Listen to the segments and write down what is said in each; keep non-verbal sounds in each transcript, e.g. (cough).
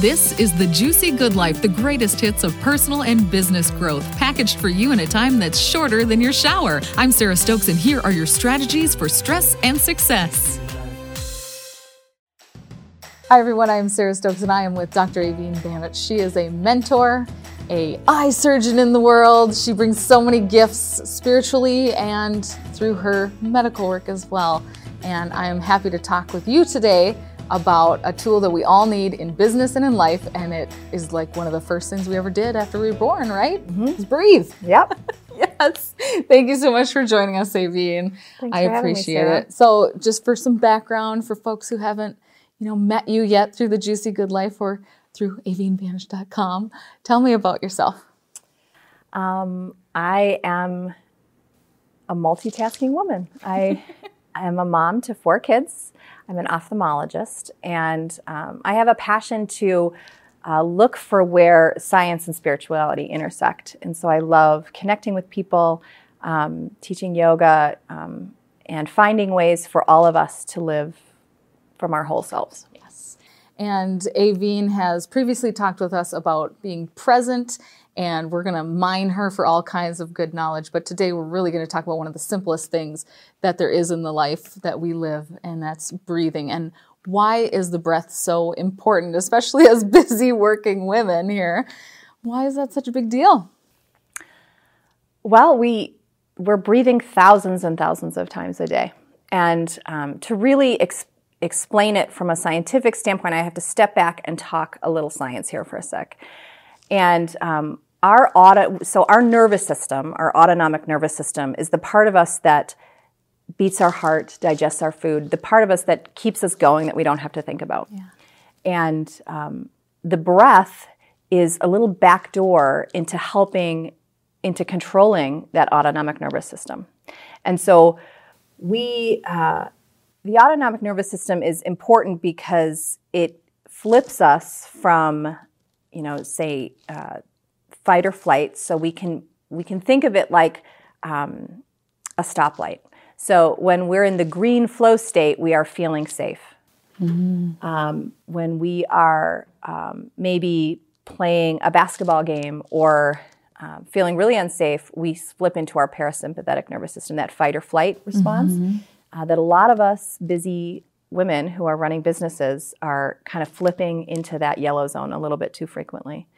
This is the Juicy Good Life, the greatest hits of personal and business growth, packaged for you in a time that's shorter than your shower. I'm Sarah Stokes, and here are your strategies for stress and success. Hi everyone, I'm Sarah Stokes and I am with Dr. Aveen Banich. She is a mentor, a eye surgeon in the world. She brings so many gifts spiritually and through her medical work as well. And I am happy to talk with you today about a tool that we all need in business and in life. And it is like one of the first things we ever did after we were born, right? Mm-hmm. Is breathe. Yep. (laughs) yes. Thank you so much for joining us, Aveen. I appreciate me, it. So, just for some background for folks who haven't you know, met you yet through the Juicy Good Life or through aveenbanich.com. Tell me about yourself. Um, I am a multitasking woman. I (laughs) am a mom to four kids. I'm an ophthalmologist, and um, I have a passion to uh, look for where science and spirituality intersect. And so I love connecting with people, um, teaching yoga, um, and finding ways for all of us to live from our whole selves. Yes. And Aveen has previously talked with us about being present, and we're going to mine her for all kinds of good knowledge. But today we're really going to talk about one of the simplest things that there is in the life that we live, and that's breathing. And why is the breath so important, especially as (laughs) busy working women here? Why is that such a big deal? Well, we we're breathing thousands and thousands of times a day, and um, to really exp- explain it from a scientific standpoint, I have to step back and talk a little science here for a sec. And um, our auto, so our nervous system, our autonomic nervous system, is the part of us that beats our heart, digests our food, the part of us that keeps us going that we don't have to think about. Yeah. And um, the breath is a little back door into helping, into controlling that autonomic nervous system. And so we, uh, the autonomic nervous system is important because it flips us from, you know, say, uh, fight or flight. So we can we can think of it like um, a stoplight. So when we're in the green flow state, we are feeling safe. Mm-hmm. Um, when we are um, maybe playing a basketball game or uh, feeling really unsafe, we flip into our parasympathetic nervous system, that fight or flight response. Mm-hmm uh, that a lot of us busy women who are running businesses are kind of flipping into that yellow zone a little bit too frequently.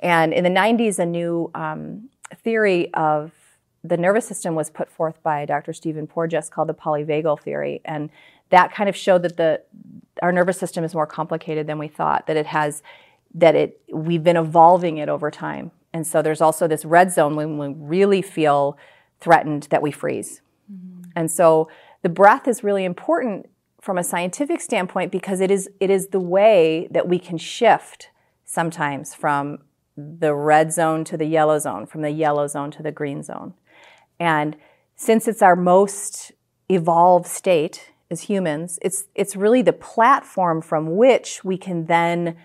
And in the 90s, a new um, theory of the nervous system was put forth by Dr. Stephen Porges called the polyvagal theory. And that kind of showed that the our nervous system is more complicated than we thought, that it has that it we've been evolving it over time. And so there's also this red zone when we really feel threatened that we freeze. Mm-hmm. And so the breath is really important from a scientific standpoint because it is it is the way that we can shift sometimes from the red zone to the yellow zone, from the yellow zone to the green zone. And since it's our most evolved state as humans, it's it's really the platform from which we can then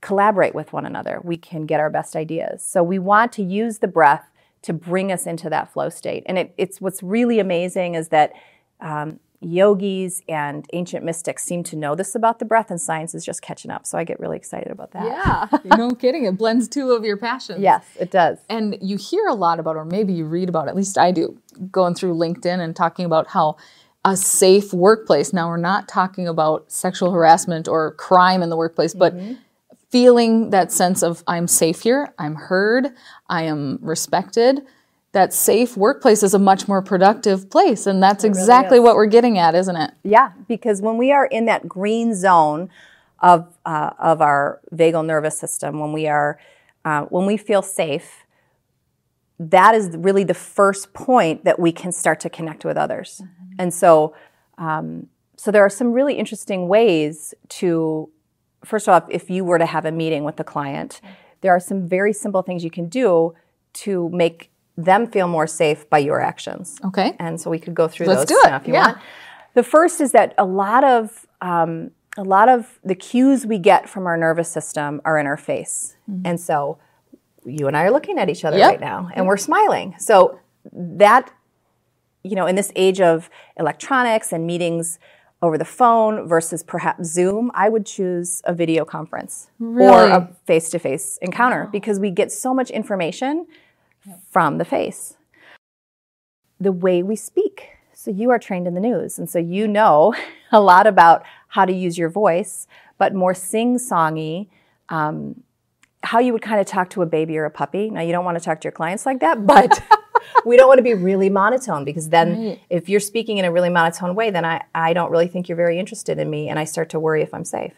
collaborate with one another. We can get our best ideas. So we want to use the breath to bring us into that flow state. And it, it's what's really amazing is that um, yogis and ancient mystics seem to know this about the breath, and science is just catching up. So I get really excited about that. Yeah, (laughs) no kidding. It blends two of your passions. Yes, it does. And you hear a lot about, or maybe you read about, at least I do, going through LinkedIn and talking about how a safe workplace. Now, we're not talking about sexual harassment or crime in the workplace, but mm-hmm feeling that sense of I'm safe here, I'm heard, I am respected. That safe workplace is a much more productive place. And that's it exactly really what we're getting at, isn't it? Yeah, because when we are in that green zone of, uh, of our vagal nervous system, when we are, uh, when we feel safe, that is really the first point that we can start to connect with others. Mm-hmm. And so, um, so there are some really interesting ways to first off, if you were to have a meeting with the client, there are some very simple things you can do to make them feel more safe by your actions. Okay. And so we could go through Let's those do it. if you yeah. want. The first is that a lot of um, a lot of the cues we get from our nervous system are in our face, mm-hmm. and so you and I are looking at each other yep. right now, and we're smiling. So that you know, in this age of electronics and meetings over the phone versus perhaps Zoom, I would choose a video conference or a face to face encounter because we get so much information from the face. The way we speak. So you are trained in the news, and so you know (laughs) a lot about how to use your voice, but more sing songy. Um, how you would kind of talk to a baby or a puppy. Now, you don't want to talk to your clients like that, (laughs) but we don't want to be really monotone because then Right. if you're speaking in a really monotone way, then I, I don't really think you're very interested in me and I start to worry if I'm safe.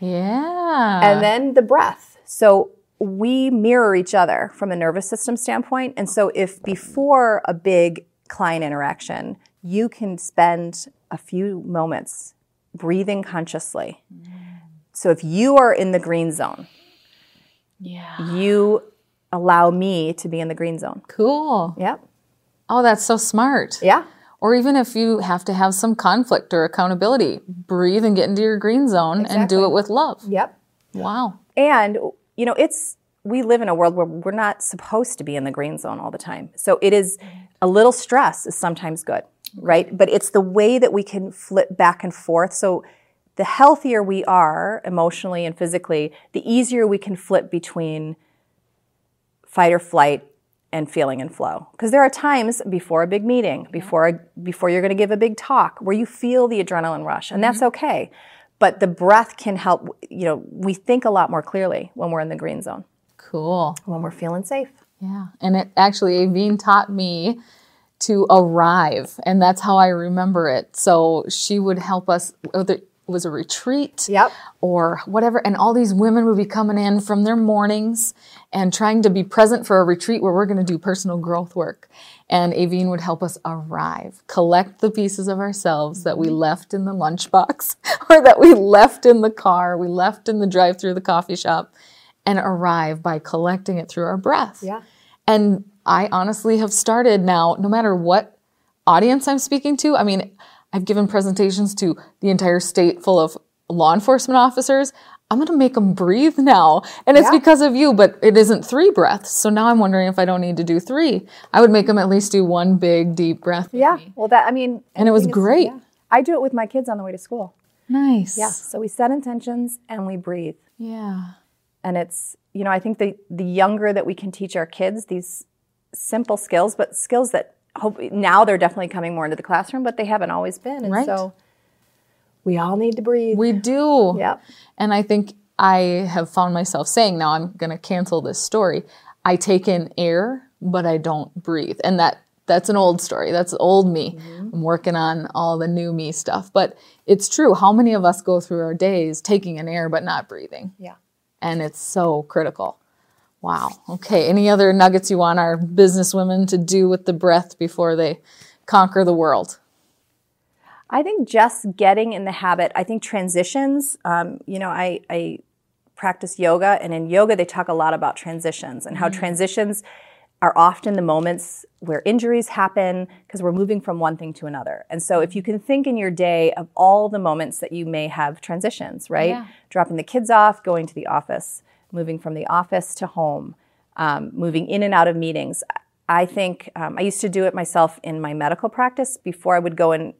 Yeah. And then the breath. So we mirror each other from a nervous system standpoint. And so if before a big client interaction, you can spend a few moments breathing consciously. Mm. So if you are in the green zone, yeah. you allow me to be in the green zone. Cool. Yep. Oh, that's so smart. Yeah. Or even if you have to have some conflict or accountability, breathe and get into your green zone and do it with love. Yep. Wow. And, you know, it's, we live in a world where we're not supposed to be in the green zone all the time. So it is a little stress is sometimes good, right? But it's the way that we can flip back and forth. So the healthier we are emotionally and physically, the easier we can flip between fight or flight and feeling and flow. Because there are times before a big meeting, before a, before you're going to give a big talk, where you feel the adrenaline rush, and that's mm-hmm. okay. But the breath can help. You know, we think a lot more clearly when we're in the green zone, Cool. when we're feeling safe. Yeah. And it actually, Aveen taught me to arrive, and that's how I remember it. So she would help us, was a retreat Yep. or whatever, and all these women would be coming in from their mornings and trying to be present for a retreat where we're going to do personal growth work. And Aveen would help us arrive, collect the pieces of ourselves that we mm-hmm. left in the lunchbox (laughs) or that we left in the car, we left in the drive through the coffee shop, and arrive by collecting it through our breath. Yeah. And I honestly have started now, no matter what audience I'm speaking to. I mean, I've given presentations to the entire state full of law enforcement officers. I'm going to make them breathe now. And it's Yeah. because of you, but it isn't three breaths. So now I'm wondering if I don't need to do three. I would make them at least do one big, deep breath. Yeah. Well, that I mean, And it was great. yeah. I do it with my kids on the way to school. Nice. Yeah. So we set intentions and we breathe. Yeah. and it's you know i think the the younger that we can teach our kids these simple skills but skills that hope now they're definitely coming more into the classroom but they haven't always been and Right. so we all need to breathe We do. Yep. And I think I have found myself saying, now I'm going to cancel this story. I take in air, but I don't breathe. And that that's an old story. That's old me. Mm-hmm. I'm working on all the new me stuff. But it's true. How many of us go through our days taking in air but not breathing? yeah And it's so critical. Wow. Okay. Any other nuggets you want our business women to do with the breath before they conquer the world? I think just getting in the habit, I think transitions, um, you know, I, I practice yoga, and in yoga, they talk a lot about transitions and how transitions are often the moments where injuries happen because we're moving from one thing to another. And so, if you can think in your day of all the moments that you may have transitions, right? Yeah. Dropping the kids off, going to the office, moving from the office to home, um, moving in and out of meetings. I think um, I used to do it myself in my medical practice before I would go in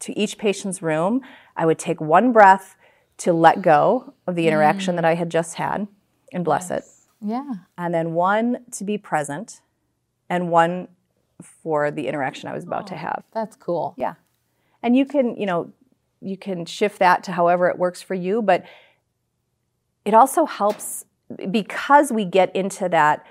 to each patient's room, I would take one breath to let go of the interaction that I had just had and bless it. Yeah. And then one to be present and one for the interaction I was about to have. That's cool. Yeah. And you can, you know, you can shift that to however it works for you, but it also helps because we get into that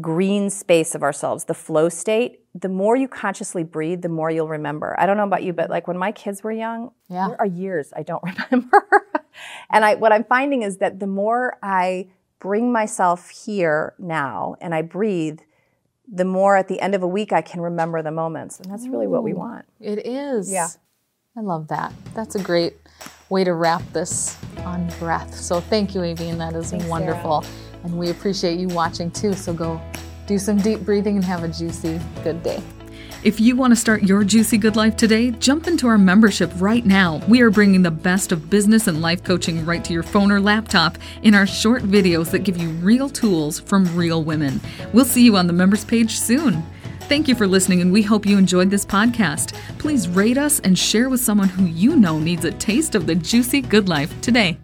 green space of ourselves, the flow state, the more you consciously breathe, the more you'll remember. I don't know about you, but like when my kids were young, Yeah. there are years I don't (laughs) remember. and I what I'm finding is that the more I bring myself here now and I breathe, the more at the end of a week I can remember the moments. And that's really what we want. It is. Yeah. I love that. That's a great way to wrap this on breath. So thank you, Aveen. That is wonderful. And we appreciate you watching too. So go do some deep breathing and have a juicy, good day. If you want to start your juicy good life today, jump into our membership right now. We are bringing the best of business and life coaching right to your phone or laptop in our short videos that give you real tools from real women. We'll see you on the members page soon. Thank you for listening, and we hope you enjoyed this podcast. Please rate us and share with someone who you know needs a taste of the juicy good life today.